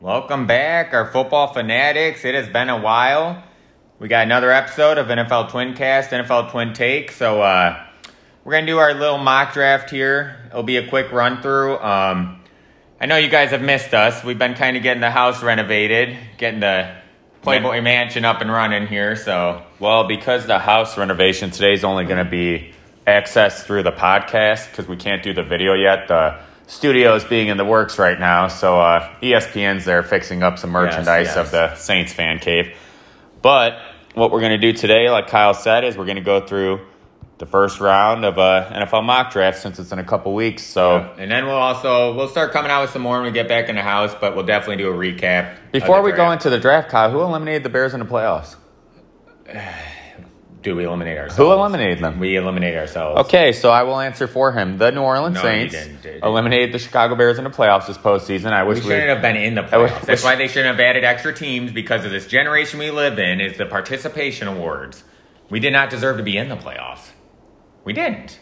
Welcome back, our football fanatics. It has been a while. We got another episode of NFL Twincast, NFL Twin Take. So uh, we're gonna do our little mock draft here. It'll be a quick run through. Um, I know you guys have missed us. We've been kind of getting the house renovated, getting the Playboy Mansion up and running here. So Well, because the house renovation today is only going to be accessed through the podcast because we can't do the video yet. The studio is being in the works right now, so uh, ESPN's there fixing up some merchandise yes. of the Saints fan cave. But what we're going to do today, like Kyle said, is we're going to go through the first round of a NFL mock draft since it's in a couple weeks. So and then we'll also we'll start coming out with some more when we get back in the house. But we'll definitely do a recap before we go into the draft, Kyle, who eliminated the Bears in the playoffs? do we eliminate ourselves? Who eliminated them? We eliminate ourselves. Okay, so I will answer for him. The New Orleans No, you Saints didn't, did eliminated the Chicago Bears in the playoffs this postseason. I wish We we. shouldn't have been in the playoffs. That's why they shouldn't have added extra teams because of this generation we live in is the participation awards. We did not deserve to be in the playoffs. We didn't.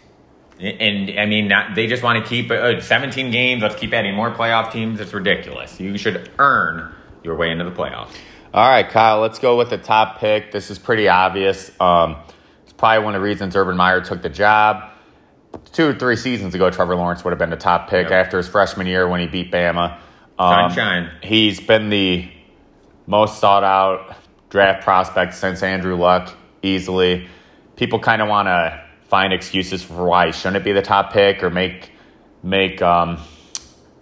And I mean, not, they just want to keep uh, 17 games. Let's keep adding more playoff teams. It's ridiculous. You should earn your way into the playoffs. All right, Kyle, let's go with the top pick. This is pretty obvious. Um, it's probably one of the reasons Urban Meyer took the job. Two or three seasons ago, Trevor Lawrence would have been the top pick Yep. after his freshman year when he beat Bama. Um, Sunshine. He's been the most sought out draft prospect since Andrew Luck, easily. People kind of want to find excuses for why he shouldn't be the top pick or make make um,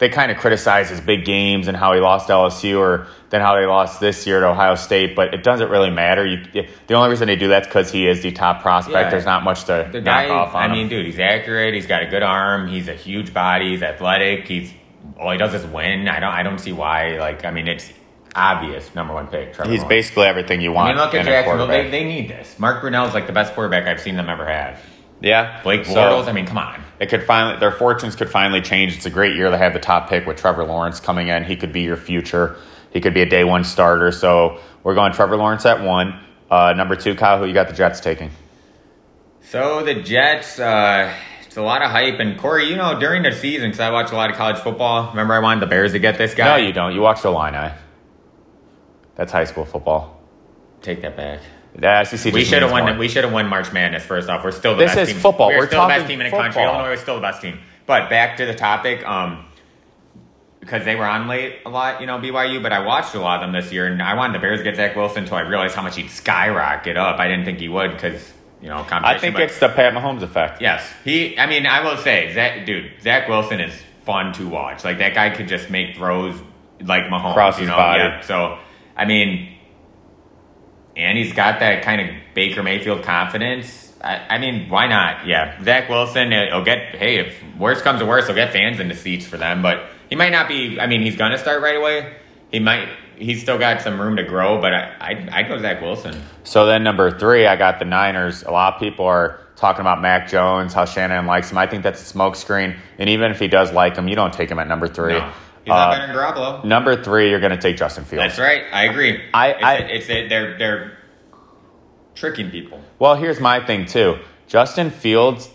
they kind of criticize his big games and how he lost LSU or then how they lost this year to Ohio State, but it doesn't really matter. You, the only reason they do that's because he is the top prospect. Yeah. There's not much to The knock guy, off on I him. mean, dude, he's accurate. He's got a good arm. He's a huge body. He's athletic. He's all he does is win. I don't. I don't see why. Like, I mean, it's obvious number one pick. Trevor He's Lawrence. basically everything you I want mean, look at Jacksonville. They, they need this. Mark Brunell is like the best quarterback I've seen them ever have. Yeah, Blake So- Bortles. I mean, come on. it could finally their fortunes could finally change. It's a great year They have the top pick with Trevor Lawrence coming in. He could be your future. He could be a day one starter. So we're going Trevor Lawrence at one. Uh, number two, Kyle, who you got the Jets taking? So the Jets. Uh, it's a lot of hype. And Corey, you know, during the season, because I watch a lot of college football. Remember, I wanted the Bears to get this guy. No, you don't. You watch the Illini. That's high school football. take that back. The SEC We should have won. more. We should have won March Madness. First off, we're still the This best is team. football. We're, We're still the best team in the country. Illinois is still the best team. But back to the topic. Um, because they were on late a lot, you know, BYU. But I watched a lot of them this year, and I wanted the Bears to get Zach Wilson until I realized how much he'd skyrocket up. I didn't think he would because you know competition. I think but- it's the Pat Mahomes effect. Yes, he. I mean, I will say, Zach, dude, Zach Wilson is fun to watch. Like that guy could just make throws like Mahomes. Across you his know? body. Yeah. So, I mean, and he's got that kind of Baker Mayfield confidence. I, I mean, why not? Yeah, Zach Wilson. uh, He'll get. Hey, if worst comes to worst, he'll get fans in the seats for them. But he might not be. I mean, he's gonna start right away. He might. He's still got some room to grow. But I, I, I'd go Zach Wilson. So then number three, I got the Niners. A lot of people are talking about Mac Jones, how Shannon likes him. I think that's a smokescreen. And even if he does like him, you don't take him at number three. No, he's not Uh, better than Garoppolo. number three, you're going to take Justin Fields. That's right. I agree. I- it's, I- it's they're they're tricking people. Well, here's my thing too. Justin Fields,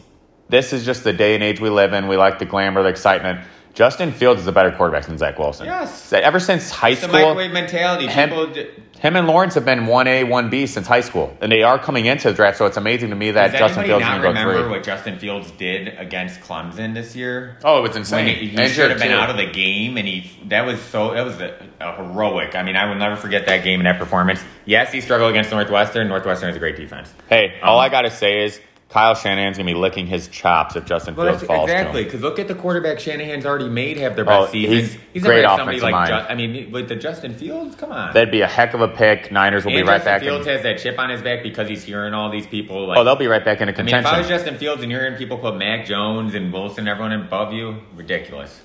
this is just the day and age we live in. We like the glamour, the excitement. Justin Fields is a better quarterback than Zach Wilson. Yes. Ever since high It's the microwave mentality. Him- People, d- him and Lawrence have been 1A, 1B since high school. And they are coming into the draft, so it's amazing to me that does Justin anybody Fields is not going to go remember three. what Justin Fields did against Clemson this year? Oh, it was insane. he, he should have been too. out of the game, and he that was so that was a, a heroic. I mean, I will never forget that game and that performance. Yes, he struggled against Northwestern. Northwestern is a great defense. Hey, all Um, I got to say is Kyle Shanahan's going to be licking his chops if Justin Well, Fields falls exactly because look at the quarterback Shanahan's already made have their Oh, best seasons. he's never great offensive like mind. I mean, with the Justin Fields, come on. That'd be a heck of a pick. Niners will and be right Justin back. Justin Fields in, has that chip on his back because he's hearing all these people. Like, oh, they'll be right back into I mean, if. I was Justin Fields and you're hearing people put Mac Jones and Wilson, everyone above you, ridiculous.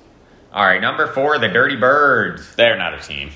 All right, number four, the Dirty Birds. They're not a team.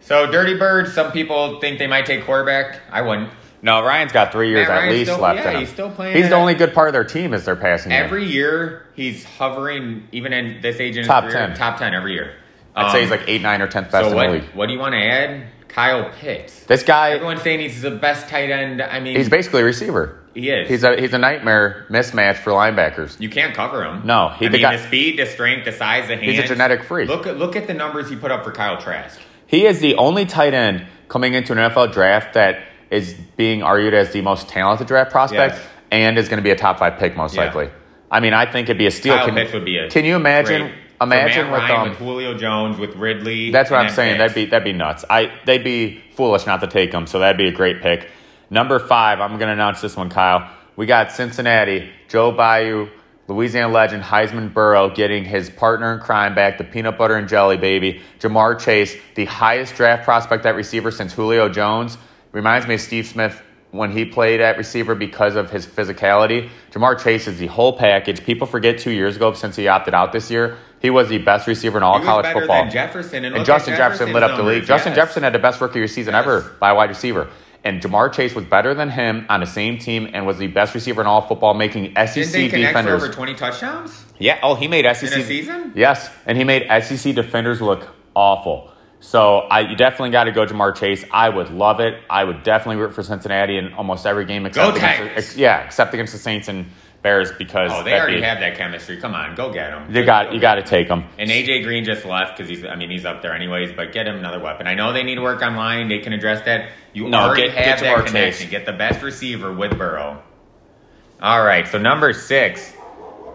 So, Dirty Birds, some people think they might take quarterback. I wouldn't. No, Ryan's got three years Matt at Ryan's least still- left yeah, in him. he's still playing He's the only good part of their team is their passing game. Every year, he's hovering, even in this age in his Top career, 10. top 10 every year. I'd Um, say he's like eight, nine, or tenth best So, in what, the league. what do you want to add? Kyle Pitts. This guy, Everyone's saying he's the best tight end. I mean, he's basically a receiver. He is. He's a he's a nightmare mismatch for linebackers. you can't cover him. No, he- I the mean, guy- the speed, the strength, the size, the hands. He's a genetic freak. Look at look at the numbers he put up for Kyle Trask. He is the only tight end coming into an NFL draft that is being argued as the most talented draft prospect Yes. and is going to be a top five pick most Yeah. likely. I mean, I think it'd be a steal. Kyle Can, Pitts would be a. can you imagine? great- Imagine for with Ryan, um, with Julio Jones, with Ridley. That's what I'm saying. That'd be that'd be nuts. I they'd be foolish not to take him. So that'd be a great pick. Number five, I'm going to announce this one, Kyle. We got Cincinnati, Joe Bayou, Louisiana legend Heisman Burrow getting his partner in crime back, the peanut butter and jelly baby, Ja'Marr Chase, the highest draft prospect at receiver since Julio Jones. Reminds me of Steve Smith when he played at receiver because of his physicality. Ja'Marr Chase is the whole package. People forget two years ago since he opted out this year. He was the best receiver in all college better football. than Jefferson, and, And Justin at Jefferson lit up the league. Justin. Jefferson had the best rookie season Yes. ever by a wide receiver. And Ja'Marr Chase was better than him on the same team and was the best receiver in all football, making SEC Didn't they connect for defenders. over 20 touchdowns? yeah, oh, he made SEC In a season? Yes, and he made SEC defenders look awful. So I you definitely got to go Ja'Marr Chase. I would love it. I would definitely root for Cincinnati in almost every game except Go against yeah, except against the Saints and Bears because Oh, they already be- have that chemistry. Come on, go get them. you got you got to take them. And AJ Green just left because he's. I mean, he's up there anyways. But get him another weapon. I know they need to work on line. They can address that. You No, already get- have get that connection. Chase. Get the best receiver with Burrow. All right. So number six,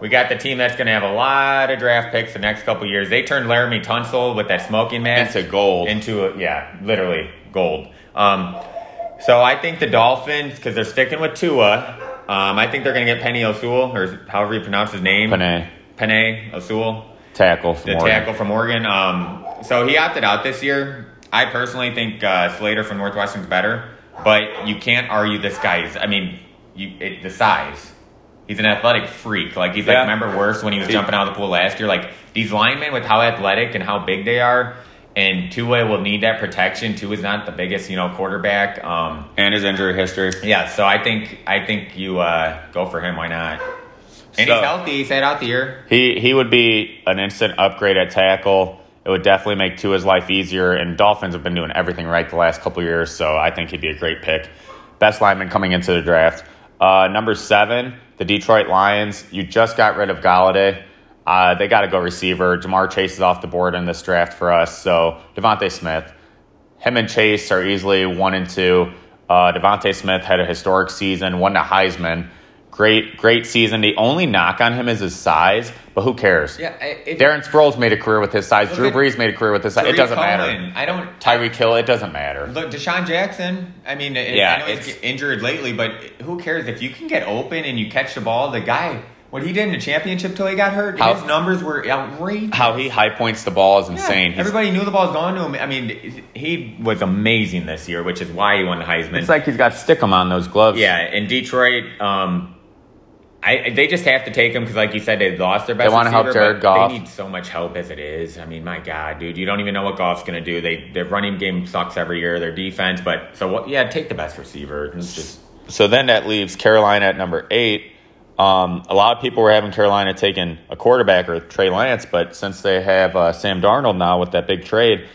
we got the team that's going to have a lot of draft picks the next couple years. They turned Laremy Tunsil with that smoking mask Into gold. Into a, yeah, literally gold. Um, so I think the Dolphins because they're sticking with Tua. Um, I think they're going to get Penny Sewell or however you pronounce his name. Panay Penny Sewell tackle from the Oregon. tackle from Oregon. Um, so he opted out this year. I personally think uh, Slater from Northwestern's better, but you can't argue this guy's. I mean, you, it, the size. He's an athletic freak. Like he's Yeah. like remember worse when he was jumping out of the pool last year. Like these linemen with how athletic and how big they are, and Tua will need that protection. Tua's not the biggest, you know, quarterback. Um, and his injury history. yeah, so I think I think you uh, go for him. Why not? And So- he's healthy. He sat out the year. He he would be an instant upgrade at tackle. It would definitely make Tua's life easier. And Dolphins have been doing everything right the last couple years, so I think he'd be a great pick. Best lineman coming into the draft. Uh, number seven, the Detroit Lions. You just got rid of Golladay. Uh, they got to go receiver. Ja'Marr Chase is off the board in this draft for us. So DeVonta Smith, him and Chase are easily one and two. Uh, DeVonta Smith had a historic season, won the Heisman. Great, great season. The only knock on him is his size, but who cares? Yeah, if, Darren Sproles made a career with his size. Drew Brees made a career with his size. It doesn't matter. I don't. Tyreek Hill. it doesn't matter. Look, DeSean Jackson. I mean, it- Yeah, I know he's injured lately, but who cares if you can get open and you catch the ball? The guy, what he did in the championship till he got hurt, How- his numbers were outrageous. How he high points the ball is insane. He's- Everybody knew the ball was going to him. I mean, he was amazing this year, which is why he won the Heisman. it's like he's got stickum on those gloves. yeah, in Detroit, um, I they just have to take him because, like you said, they lost their best. They wanna help Jared Goff. They need so much help as it is. I mean, my God, dude, you don't even know what Goff's going to do. They their running game sucks every year. Their defense, but so what? Yeah, take the best receiver. It's just So then that leaves Carolina at number eight. Um, a lot of people were having Carolina taking a quarterback or Trey Lance, but since they have uh, Sam Darnold now with that big trade,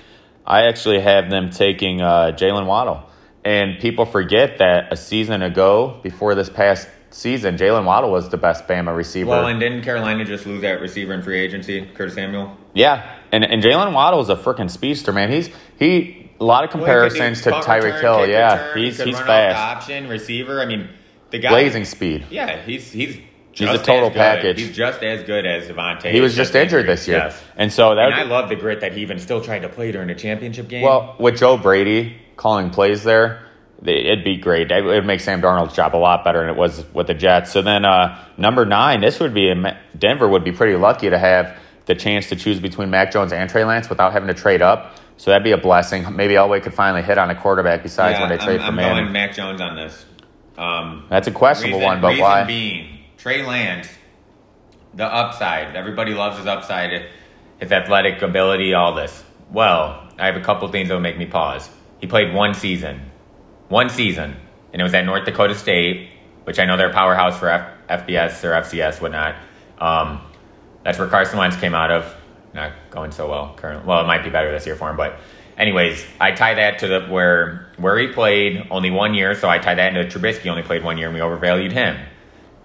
I actually have them taking uh, Jaylen Waddle. And people forget that a season ago, before this past season, Jaylen Waddle was the best Bama receiver. well. And didn't Carolina just lose that receiver in free agency, Curtis Samuel? yeah, and and Jaylen Waddle is a freaking speedster, man. He's he a lot of comparisons Well, to Tyreek Hill. Yeah, return, he's he's fast, option receiver. I mean, the guy blazing speed. Yeah, he's he's He's a total package. He's just as good as DeVonta. He was just injured this year, Yes. and so that And I love the grit that he even still tried to play during the championship game. Well, with Joe Brady calling plays there, it'd be great. It would make Sam Darnold's job a lot better than it was with the Jets. So then, uh, number nine, this would be Denver would be pretty lucky to have the chance to choose between Mac Jones and Trey Lance without having to trade up. So that'd be a blessing. Maybe Elway could finally hit on a quarterback besides yeah, when they trade I'm, for I'm Manning. going Mac Jones on this. Um, That's a questionable reason, one, but reason why? being, Trey Lance, the upside. Everybody loves his upside, his athletic ability, all this. Well, I have a couple things that will make me pause. He played one season, one season, and it was at North Dakota State, which I know they're a powerhouse for F- FBS or FCS, whatnot. Um, that's where Carson Wentz came out of. not going so well currently. Well, it might be better this year for him, but anyways, I tie that to the where where he played only one year, so I tie that into Trubisky only played one year, and we overvalued him.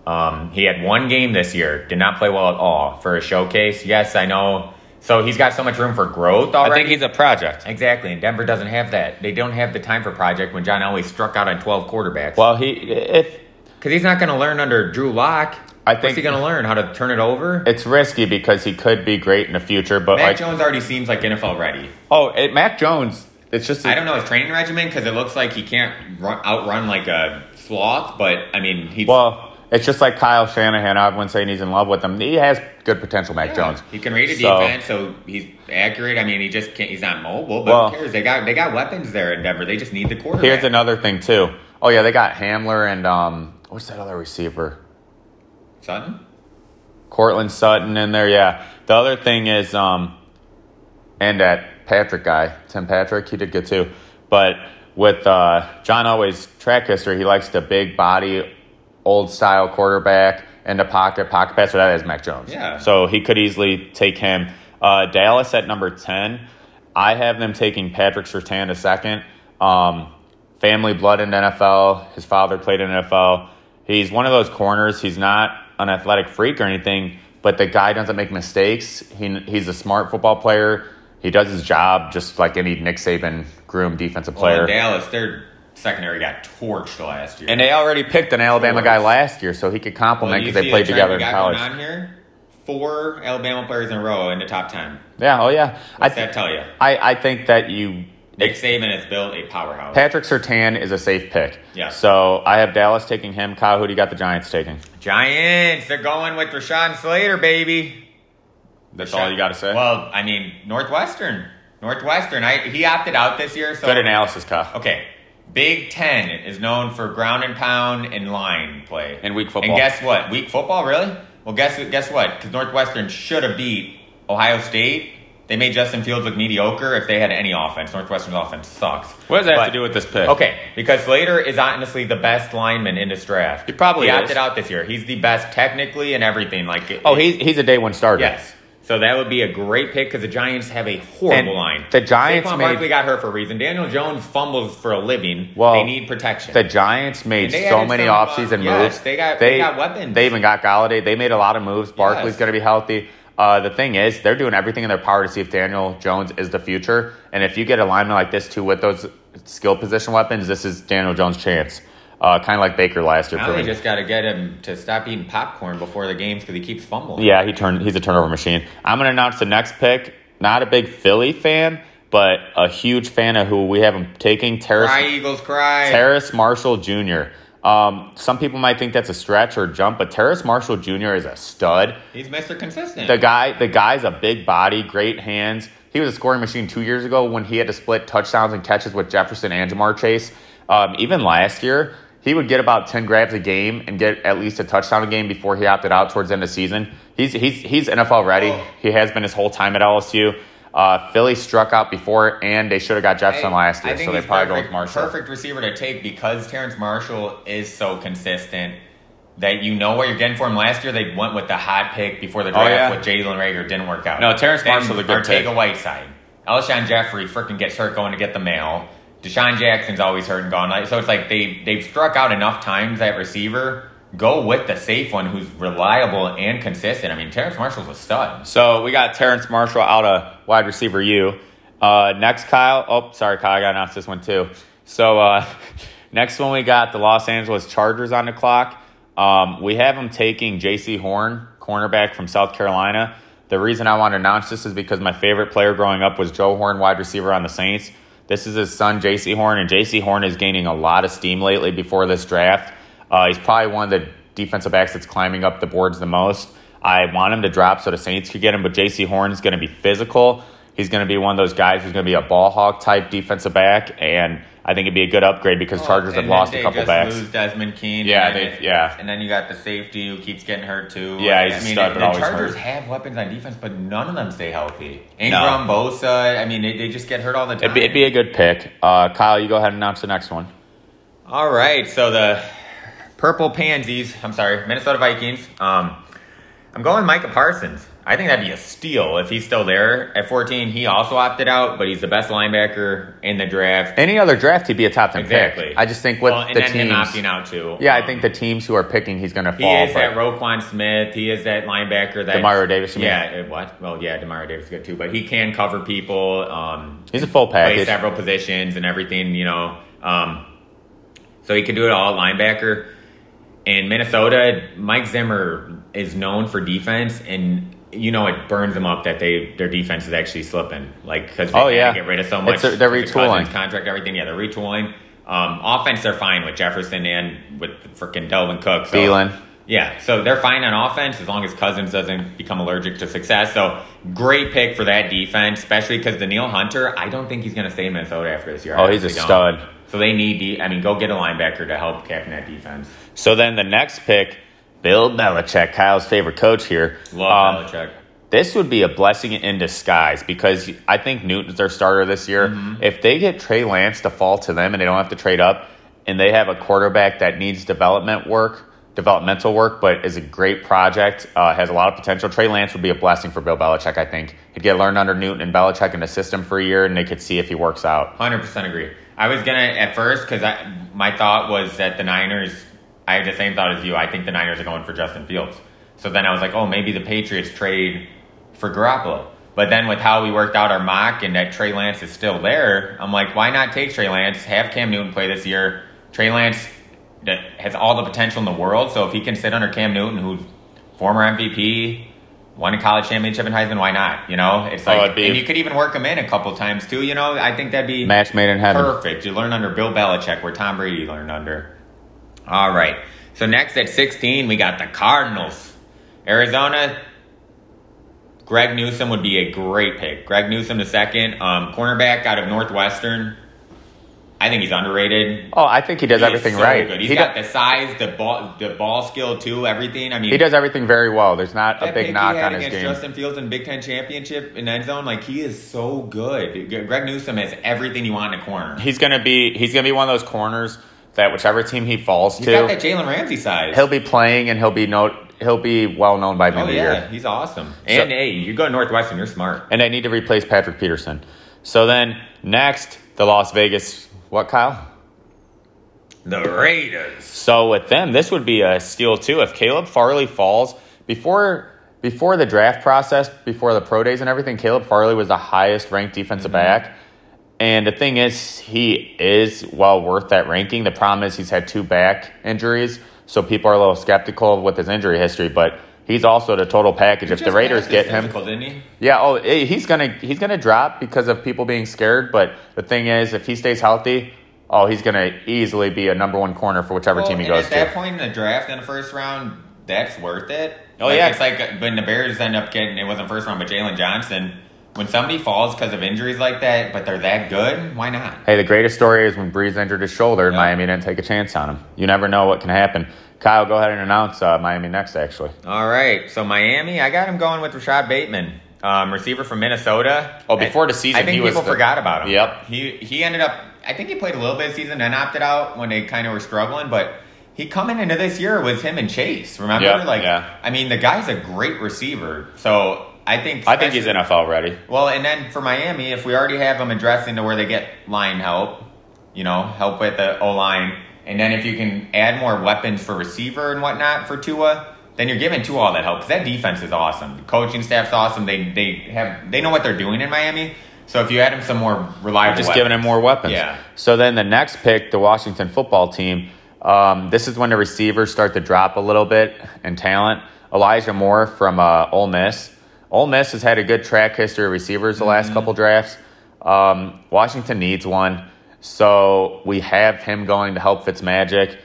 Um, he had one game this year, did not play well at all for a showcase. Yes, I know. So he's got so much room for growth already. I think he's a project. exactly, and Denver doesn't have that. They don't have the time for project when John Elway struck out on twelve quarterbacks. Well, he if because he's not going to learn under Drew Lock. I What's think- he going to learn how to turn it over? it's risky because he could be great in the future, but Mac like Jones already seems like NFL ready. oh, it, Mac Jones, it's just I don't know his training regimen because it looks like he can't run, outrun like a sloth. But I mean, he's Well, it's just like Kyle Shanahan. Everyone's saying he's in love with him. He has good potential, Mac Yeah, Jones. He can read a So- defense, so he's accurate. I mean, he just can't. He's not mobile, but Well- who cares? They got they got weapons there in Denver. They just need the quarterback. Here's another thing too. Oh yeah, they got Hamler and um, what's that other receiver? Sutton. Courtland Sutton in there. Yeah. The other thing is um, and that Patrick guy, Tim Patrick, he did good too. But with uh, John Elway's track history, he likes the big body, old style quarterback in the pocket, pocket passer. That is Mac Jones. Yeah. So he could easily take him. Uh, Dallas at number ten. I have them taking Patrick Surtain a second. Um, family blood in the NFL. His father played in the NFL. He's one of those corners. He's not an athletic freak or anything, but the guy doesn't make mistakes. He, he's a smart football player. He does his job just like any Nick Saban groomed defensive Well, player. in Dallas, their secondary got torched last year. and they already picked an Alabama guy last year, so he could Well, compliment because see they played together in college. On here, four Alabama players in a row in the top ten. Yeah, oh yeah. I, What's that tell you? I I think that you Nick Saban has built a powerhouse. Patrick Surtain is a safe pick. Yeah. So I have Dallas taking him. Kyle, who do you got the Giants taking? Giants, they're going with Rashawn Slater, baby. That's all you got to say. Well, I mean, Northwestern. Northwestern. I he opted out this year, so Good analysis, Kyle. Okay. Big Ten is known for ground and pound and line play. And weak football. And guess what? Weak football, really? Well, guess guess what? Because Northwestern should have beat Ohio State. They made Justin Fields look mediocre if they had any offense. Northwestern's offense sucks. What does that have to do with this pick? Okay, because Slater is honestly the best lineman in this draft. He probably he is. opted out this year. He's the best technically and everything. Like Oh, he's he's a day one starter. yes. So that would be a great pick because the Giants have a horrible And line. the Giants Saquon made- Barkley got hurt for a reason. Daniel Jones fumbles for a living. Well, they need protection. The Giants made so many some, uh, offseason yes, moves. they got- they got weapons. They even got Golladay. They made a lot of moves. Barkley's Yes. going to be healthy. Uh, the thing is, they're doing everything in their power to see if Daniel Jones is the future. And if you get a lineman like this too with those skill position weapons, this is Daniel Jones' chance. Uh, kind of like Baker last year. now they just got to get him to stop eating popcorn before the games because he keeps fumbling. Yeah, he turned. He's a turnover machine. I'm going to announce the next pick. Not a big Philly fan, but a huge fan of who we have him taking. Terrace, Cry Eagles cry. Terrace Marshall Jr. Um, some people might think that's a stretch or a jump, but Terrace Marshall Jr. is a stud. He's Mr. Consistent. The guy, the guy's a big body, great hands. He was a scoring machine two years ago when he had to split touchdowns and catches with Jefferson and Ja'Marr Chase. Um, even last year, he would get about ten grabs a game and get at least a touchdown a game before he opted out towards the end of the season. He's he's he's NFL ready. Oh. He has been his whole time at LSU. Uh, Philly struck out before, and they should have got Jefferson last year, so they probably go with Marshall. Perfect receiver to take because Terrence Marshall is so consistent that you know what you're getting for him. Last year they went with the hot pick before the draft Oh, yeah. with Jalen Reagor. Didn't work out. No, Terrence Marshall's a good Ortega pick. Whiteside. Alshon Jeffery freaking gets hurt going to get the mail. DeSean Jackson's always hurt and gone. So it's like they they've struck out enough times at receiver. Go with the safe one who's reliable and consistent. I mean, Terrence Marshall's a stud. So we got Terrence Marshall out of wide receiver U. Uh, next, Kyle. Oh, sorry, Kyle. I got to announce this one too. So uh, next one, we got the Los Angeles Chargers on the clock. Um, we have them taking Jaycee Horn, cornerback from South Carolina. The reason I want to announce this is because my favorite player growing up was Joe Horn, wide receiver on the Saints. This is his son, Jaycee Horn, and Jaycee Horn is gaining a lot of steam lately before this draft. Uh, he's probably one of the defensive backs that's climbing up the boards the most. I want him to drop so the Saints could get him, but Jaycee Horn is going to be physical. He's going to be one of those guys who's going to be a ball hog type defensive back, and I think it'd be a good upgrade because Chargers have lost a couple just backs. Lose Desmond Keene. Yeah, and they- yeah. And then you got the safety who keeps getting hurt too. Yeah, he's I mean, the, the Chargers hurt. have weapons on defense, but none of them stay healthy. Ingram, Bosa. I mean, they, they just get hurt all the time. It'd be, it'd be a good pick. Uh, Kyle, you go ahead and announce the next one. All right, so the purple pansies. I'm sorry, Minnesota Vikings. Um, I'm going Micah Parsons. I think that'd be a steal if he's still there at 14. He also opted out, but he's the best linebacker in the draft. Any other draft, he'd be a top ten Exactly. pick. I just think with well, and the teams, opting out too. yeah, I Um, think the teams who are picking, he's going to fall. He is that Roquan Smith. He is that linebacker that Demario Davis, mean? Yeah, uh, what? Well, yeah, Demario Davis is good too, but he can cover people. Um, He's a full package. play several positions and everything. You know, um, so he can do it all linebacker. In Minnesota, Mike Zimmer is known for defense, and you know it burns them up that they their defense is actually slipping. Like because they Oh, yeah. get rid of so much. A- they're retooling. Contract, everything. Yeah, they're retooling. Um, offense, they're fine with Jefferson and with freaking Dalvin Cook. So Thielen. yeah, so they're fine on offense as long as Cousins doesn't become allergic to success. So great pick for that defense, especially because Danielle Hunter, I don't think he's going to stay in Minnesota after this year. Oh, he's a stud. don't. So they need, de- I mean, go get a linebacker to help captain that defense. So then the next pick, Bill Belichick, Kyle's favorite coach here. Love Um, Belichick. This would be a blessing in disguise because I think Newton's their starter this year. Mm-hmm. If they get Trey Lance to fall to them and they don't have to trade up, and they have a quarterback that needs development work, developmental work, but is a great project, uh, has a lot of potential. Trey Lance would be a blessing for Bill Belichick. I think he'd get learned under Newton and Belichick in the system for a year, and they could see if he works out. 100% agree. I was going to, at first, because my thought was that the Niners, I had the same thought as you. I think the Niners are going for Justin Fields. So then I was like, oh, maybe the Patriots trade for Garoppolo. But then with how we worked out our mock and that Trey Lance is still there, I'm like, why not take Trey Lance, have Cam Newton play this year? Trey Lance has all the potential in the world. So if he can sit under Cam Newton, who's former MVP, won a college championship in Heisman, why not? You know, it's Oh, like, it'd be- and you could even work him in a couple times too. You know, I think that'd be Match made in heaven. perfect. You learn under Bill Belichick, where Tom Brady learned under. All right. So next at 16, we got the Cardinals. Arizona. Greg Newsome would be a great pick. Greg Newsome, the second um, cornerback out of Northwestern. I think he's underrated. Oh, I think he does He everything so right. Good. He's He, got do- the size, the ball, the ball skill too. Everything. I mean, he does everything very well. There's not a big knock on his against game. Justin Fields in Big Ten championship in end zone, like he is so good. Greg Newsome has everything you want in a corner. He's gonna be he's gonna be one of those corners that whichever team he falls He's to, got that Jalen Ramsey size. he'll be playing and he'll be no, he'll be well known by Oh end yeah, year. he's awesome. And hey, you go to Northwestern, you're smart. And they need to replace Patrick Peterson. So then next, the Las Vegas what Kyle? The Raiders. So with them, this would be a steal too. If Caleb Farley falls before before the draft process, before the pro days and everything, Caleb Farley was the highest ranked defensive mm-hmm. back. And the thing is, he is well worth that ranking. The problem is he's had two back injuries, so people are a little skeptical with his injury history. But he's also the total package. If the Raiders get him, didn't he? yeah, oh, eh, he's gonna he's gonna drop because of people being scared. But the thing is, if he stays healthy, oh, he's gonna easily be a number one corner for whichever Well, team he goes at that point in the draft in the first round, that's worth it. Oh, Like, yeah. it's like when the Bears end up getting it wasn't first round, but Jaylon Johnson. When somebody falls because of injuries like that, but they're that good, why not? Hey, the greatest story is when Brees injured his shoulder and Yeah. Miami didn't take a chance on him. You never know what can happen. Kyle, go ahead and announce uh, Miami next. Actually, All right, so Miami, I got him going with Rashod Bateman, um, receiver from Minnesota. Oh, before the season, I think people the- forgot about him. Yep. he he ended up. I think he played a little bit of season, and opted out when they kind of were struggling. But he coming into this year was him and Chase. Remember, Yep, like yeah. I mean, the guy's a great receiver. So I think I think he's NFL ready. Well, and then for Miami, if we already have him addressing to where they get line help, you know, help with the O line, and then if you can add more weapons for receiver and whatnot for Tua, then you're giving Tua all that help. Because that defense is awesome. The coaching staff's awesome. They they have they know what they're doing in Miami. So if you add him some more reliable, Just weapons, giving him more weapons. Yeah. So then the next pick, the Washington football team. Um, this is when the receivers start to drop a little bit in talent. Elijah Moore from uh, Ole Miss. Ole Miss has had a good track history of receivers the last couple drafts. Um, Washington needs one, so we have him going to help Fitzmagic.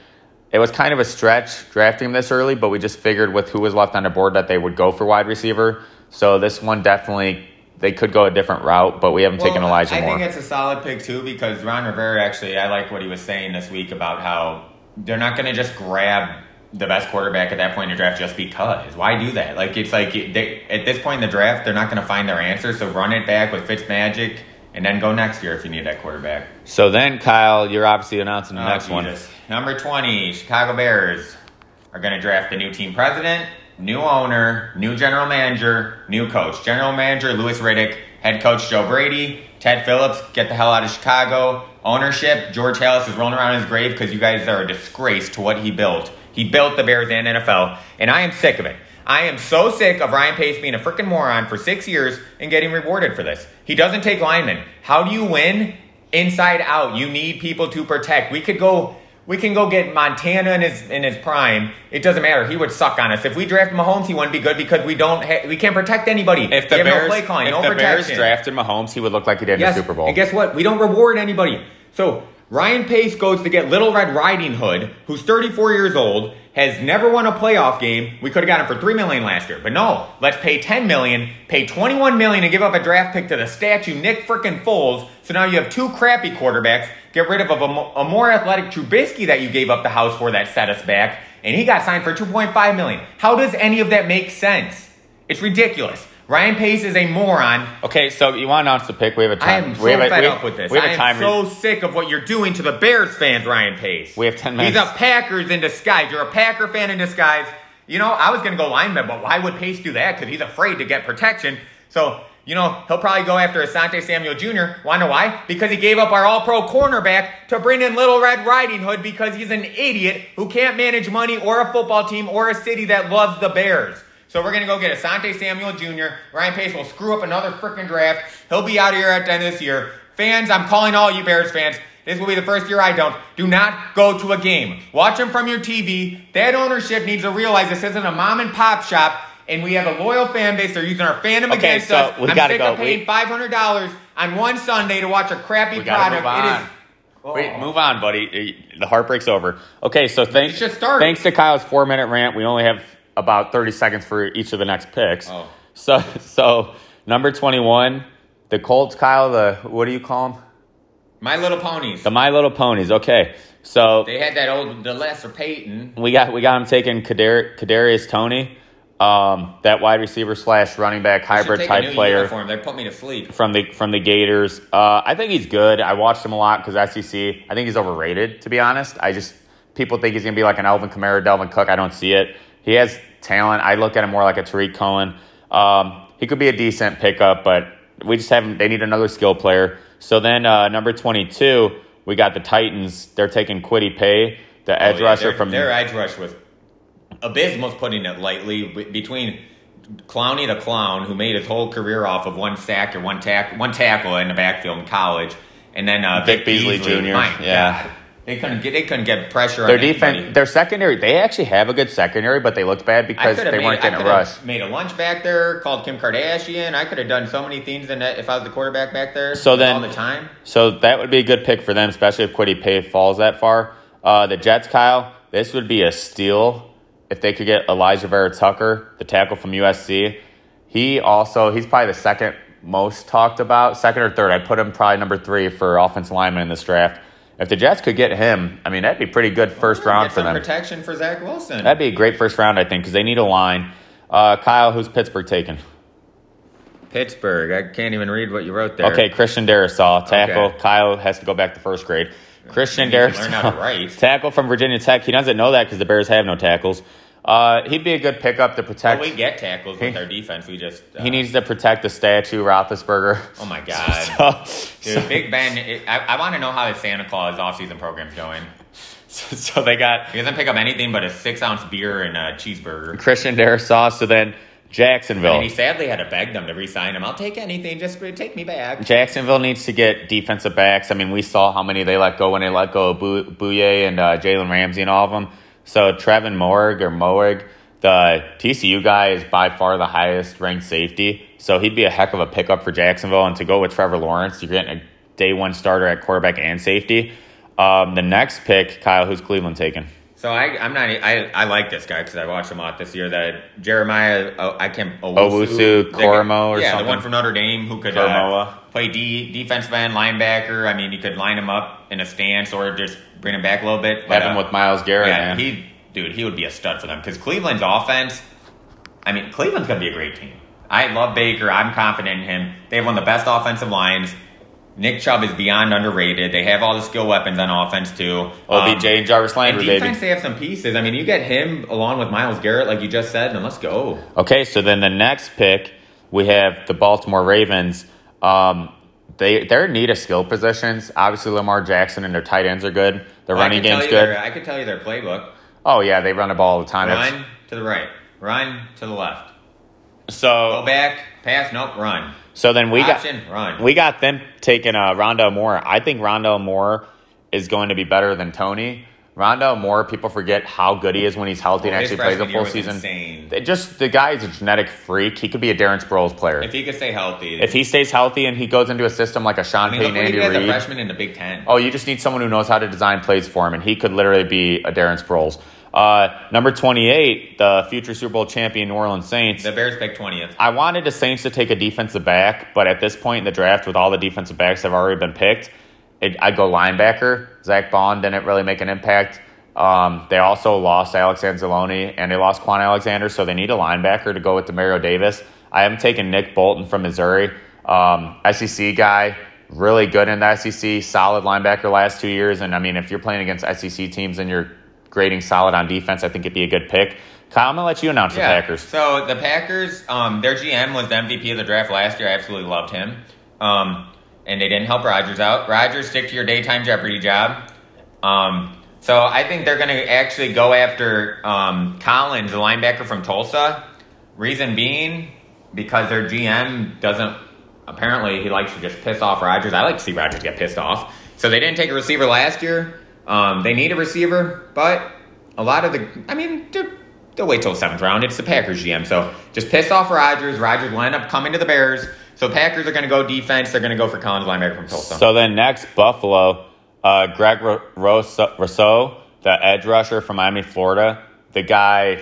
It was kind of a stretch drafting him this early, but we just figured with who was left on the board that they would go for wide receiver. So this one definitely they could go a different route, but we haven't taken Elijah I Moore. think it's a solid pick too because Ron Rivera actually, I like what he was saying this week about how they're not going to just grab the best quarterback at that point in the draft just because. Why do that? Like it's like they, at this point in the draft, they're not going to find their answer. So run it back with Fitzmagic and then go next year if you need that quarterback. So then, Kyle, you're obviously announcing the Oh, next one. Number twenty, Chicago Bears are going to draft the new team president. new owner, new general manager, new coach. General manager Louis Riddick, head coach Joe Brady, Ted Phillips, get the hell out of Chicago. Ownership, George Halas is rolling around in his grave because you guys are a disgrace to what he built. He built the Bears and NFL, and I am sick of it. I am so sick of Ryan Pace being a freaking moron for six years and getting rewarded for this. He doesn't take linemen. How do you win? Inside out. You need people to protect. We could go. We can go get Montana in his in his prime. It doesn't matter. He would suck on us. If we draft Mahomes, he wouldn't be good because we don't. Ha- we can't protect anybody. If the Bears, no play calling, if no the Bears drafted Mahomes, he would look like he did in the Super Bowl. And guess what? We don't reward anybody. So Ryan Pace goes to get Little Red Riding Hood, who's 34 years old, has never won a playoff game. We could have got him for three million last year, but no. Let's pay 10 million, pay 21 million, and give up a draft pick to the statue Nick frickin' Foles. So now you have two crappy quarterbacks. Get rid of a, a more athletic Trubisky that you gave up the house for that set us back, and he got signed for 2.5 million. How does any of that make sense? It's ridiculous. Ryan Pace is a moron. okay, so you want to announce the pick? We have a time. I am so we have a, fed we, up with this. We have I a time. am so sick of what you're doing to the Bears fans, Ryan Pace. We have 10 minutes. He's a Packers in disguise. You're a Packer fan in disguise. You know, I was going to go lineman, but why would Pace do that? Because he's afraid to get protection. So, you know, he'll probably go after Asante Samuel Jr. Why know why? Because he gave up our all pro cornerback to bring in Little Red Riding Hood because he's an idiot who can't manage money or a football team or a city that loves the Bears. So we're gonna go get Asante Samuel Jr. Ryan Pace will screw up another freaking draft. He'll be out of here at the end of this year. Fans, I'm calling all you Bears fans. This will be the first year I don't. Do not go to a game. Watch them from your TV. That ownership needs to realize this isn't a mom and pop shop, and we have a loyal fan base. They're using our fandom Okay, against so us. we I'm gotta sick go. of paying five hundred dollars on one Sunday to watch a crappy We product. move It on. is. Wait, move on, buddy. The heartbreak's over. Okay, so thanks. Thanks to Kyle's four minute rant, we only have about thirty seconds for each of the next picks. Oh. So, so number twenty one, the Colts. Kyle, the what do you call them? My Little Ponies. The My Little Ponies. Okay, so They had that old the lesser Peyton. we got we got him taking Kadar- Kadarius Toney, um, that wide receiver slash running back hybrid type new player. Uniform. They put me to sleep. from the from the Gators. Uh, I think he's good. I watched him a lot because SEC. I think he's overrated, to be honest. I just people think he's gonna be like an Alvin Kamara, Dalvin Cook. I don't see it. He has talent. I look at him more like a Tarik Cohen. Um, he could be a decent pickup, but we just haven't. They need another skill player. So then uh, number twenty two, we got the Titans. They're taking Kwity Paye, the edge Oh, yeah, rusher from their edge rush was abysmal, putting it lightly. Between Clowney the clown, who made his whole career off of one sack or one tack, one tackle in the backfield in college, and then uh, Vic Beasley Jr., My yeah. God. They couldn't get they couldn't get pressure their on anybody. Their defense. Their secondary. They actually have a good secondary, but they looked bad because they made, weren't getting a rush. made a lunch back there, called Kim Kardashian. I could have done so many things in that if I was the quarterback back there. So then- all the time. So that would be a good pick for them, especially if Kwity Paye falls that far. Uh, the Jets, Kyle, this would be a steal if they could get Alijah Vera-Tucker, the tackle from USC. He also, he's probably the second most talked about, second or third. I'd put him probably number three for offensive lineman in this draft. If the Jets could get him, I mean, that'd be pretty good first round Get for some them. protection for Zach Wilson. That'd be a great first round, I think, because they need a line. Uh, Kyle, who's Pittsburgh taking? Pittsburgh. I can't even read what you wrote there. Okay, Christian Darrisaw, tackle. Okay. Kyle has to go back to first grade. Christian He needs learn how to Darrisaw, write. tackle from Virginia Tech. He doesn't know that because the Bears have no tackles. Uh, he'd be a good pickup to protect. we get tackles with our defense. We just uh, he needs to protect the statue, Roethlisberger. Oh my god, so, dude! Big Ben. It, I, I want to know how his Santa Claus offseason program's going. so, so they got He doesn't pick up anything but a six ounce beer and a cheeseburger. Christian Darrisaw. So then Jacksonville. And he sadly had to beg them to re-sign him. I'll take anything. Just take me back. Jacksonville needs to get defensive backs. I mean, we saw how many they let go when they let go of Bouye and uh, Jalen Ramsey and all of them. So Trevon Moehrig or Moehrig, the TCU guy, is by far the highest ranked safety. So he'd be a heck of a pickup for Jacksonville. And to go with Trevor Lawrence, you're getting a day one starter at quarterback and safety. Um, the next pick, Kyle, who's Cleveland taking? So I, I'm not. I, I like this guy because I watched him a lot this year. That Jeremiah, oh, I can't. Owusu, Koramoah or yeah, something? the one from Notre Dame who could uh, play D, defensive end, linebacker. I mean, you could line him up in a stance or just bring him back a little bit. But, Have him uh, with Myles Garrett, Yeah, man. he, dude, he would be a stud for them because Cleveland's offense. I mean, Cleveland's gonna be a great team. I love Baker. I'm confident in him. They have one of the best offensive lines. Nick Chubb is beyond underrated. They have all the skill weapons on offense too. OBJ Um, and Jarvis and Landry, defense, baby. they have some pieces. I mean, you get him along with Myles Garrett, like you just said, and let's go. Okay, so then the next pick, we have the Baltimore Ravens. Um, they they're in need of skill positions. Obviously, Lamar Jackson and their tight ends are good. Their Well, running game's good. Their, I could tell you their playbook. Oh yeah, they run the ball all the time. That's- Run to the right, run to the left, So go back, pass, nope, run. So then we Option, got run. we got them taking uh, Rondale Moore. I think Rondo Moore is going to be better than Toney. Rondo Moore, people forget how good he is when he's healthy and Well, his actually plays a full season. insane. They just the guy is a genetic freak. He could be a Darren Sproles player. If he could stay healthy, If he stays healthy and he goes into a system like a Sean I mean, Payton, Andy did a Reid, freshman in the Big Ten. oh, you just need someone who knows how to design plays for him, and he could literally be a Darren Sproles. Uh, number twenty-eight, the future Super Bowl champion New Orleans Saints. The Bears picked twentieth. I wanted the Saints to take a defensive back, but at this point in the draft, with all the defensive backs that have already been picked, it, I'd go linebacker. Zack Baun didn't really make an impact. Um, they also lost Alex Anzalone and they lost Kwon Alexander, so they need a linebacker to go with Demario Davis. I am taking Nick Bolton from Missouri, um, SEC guy, really good in the SEC, solid linebacker last two years. And I mean, if you're playing against SEC teams and you're grading solid on defense, I think it'd be a good pick. Kyle, I'm gonna let you announce the Packers. So the Packers, um, their GM was the MVP of the draft last year. I absolutely loved him. Um, and they didn't help Rodgers out. Rodgers, stick to your daytime Jeopardy job. Um, so I think they're going to actually go after um, Collins, the linebacker from Tulsa. Reason being, because their GM doesn't. Apparently, he likes to just piss off Rodgers. I like to see Rodgers get pissed off. So they didn't take a receiver last year. Um, they need a receiver, but a lot of the. I mean, they'll wait till seventh round. It's the Packers GM. So just piss off Rodgers. Rodgers will end up coming to the Bears. So Packers are going to go defense. They're going to go for Collins linebacker from Tulsa. So then next, Buffalo, uh, Greg Ro- Rousseau, Rousseau, the edge rusher from Miami, Florida. The guy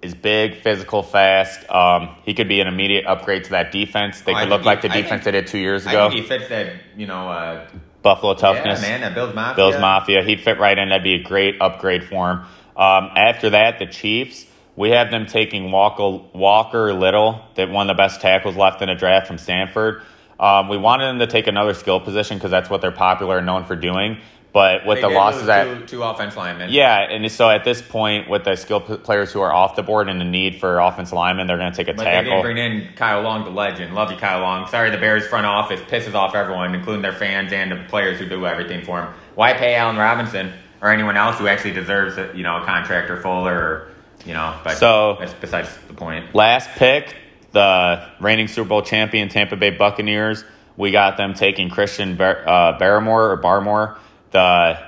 is big, physical, fast. Um, he could be an immediate upgrade to that defense. They Oh, could look think like the I defense think- they did two years I ago. think he fits that, you know, uh, Buffalo toughness. yeah, man, that Bills Mafia. Bills Mafia. He'd fit right in. That'd be a great upgrade for him. Um, after that, the Chiefs. We have them taking Walker, Walker Little, that one of the best tackles left in a draft from Stanford. Um, we wanted them to take another skill position because that's what they're popular and known for doing. But with They the losses that two, two offense linemen. yeah, and so at this point, with the skill players who are off the board and the need for offense linemen, they're going to take a But they didn't tackle. bring in Kyle Long, the legend. Love you, Kyle Long. Sorry, the Bears front office pisses off everyone, including their fans and the players who do everything for them. Why pay Allen Robinson or anyone else who actually deserves, a, you know, a contract or Fuller or, you know? But So- that's besides the point. Last pick, the reigning Super Bowl champion Tampa Bay Buccaneers. We got them taking Christian Bar- uh, Barmore or Barmore, the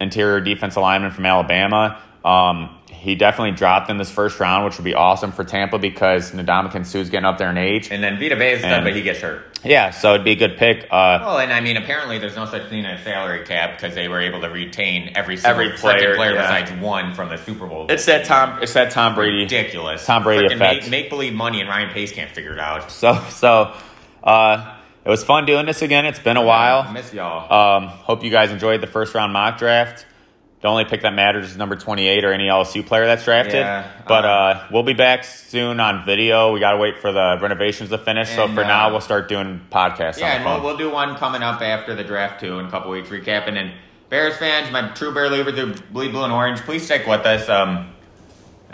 interior defense lineman from Alabama. Um, he definitely dropped in this first round, which would be awesome for Tampa because Ndamukong Suh's getting up there in age. And then Vita Vea is done, but he gets hurt. Yeah, so it'd be a good pick. Uh, Well, and I mean, apparently there's no such thing as salary cap because they were able to retain every single Every player, player yeah. besides one from the Super Bowl. it's that Tom. It's that Tom Brady. ridiculous. Tom Brady effect. Make, make believe money, and Ryan Pace can't figure it out. So so, uh, it was fun doing this again. It's been a while. I miss y'all. Um, hope you guys enjoyed the first round mock draft. The only pick that matters is number 28 or any LSU player that's drafted. Yeah, but um, uh, we'll be back soon on video. We got to wait for the renovations to finish. so for uh, now, we'll start doing podcasts Yeah, and the we'll, we'll do one coming up after the draft too in a couple weeks recapping. And Bears fans, my true Bear Leavers who bleed blue and orange, please stick with us. Um,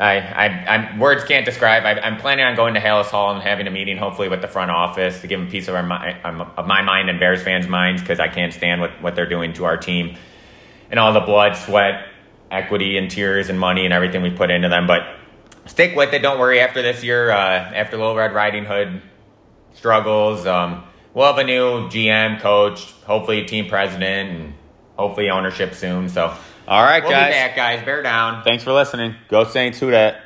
I, I, I words can't describe. I, I'm planning on going to Halas Hall and having a meeting, hopefully with the front office, to give them a piece of our um, of my mind and Bears fans' minds because I can't stand what, what they're doing to our team and all the blood, sweat, equity, and tears and money and everything we put into them. But stick with it. Don't worry. After this year, uh, after Little Red Riding Hood struggles, um, we'll have a new GM, coach, hopefully team president, and hopefully ownership soon. So All right, we'll guys. be back, guys. Bear down. Thanks for listening. Go Saints. Who that?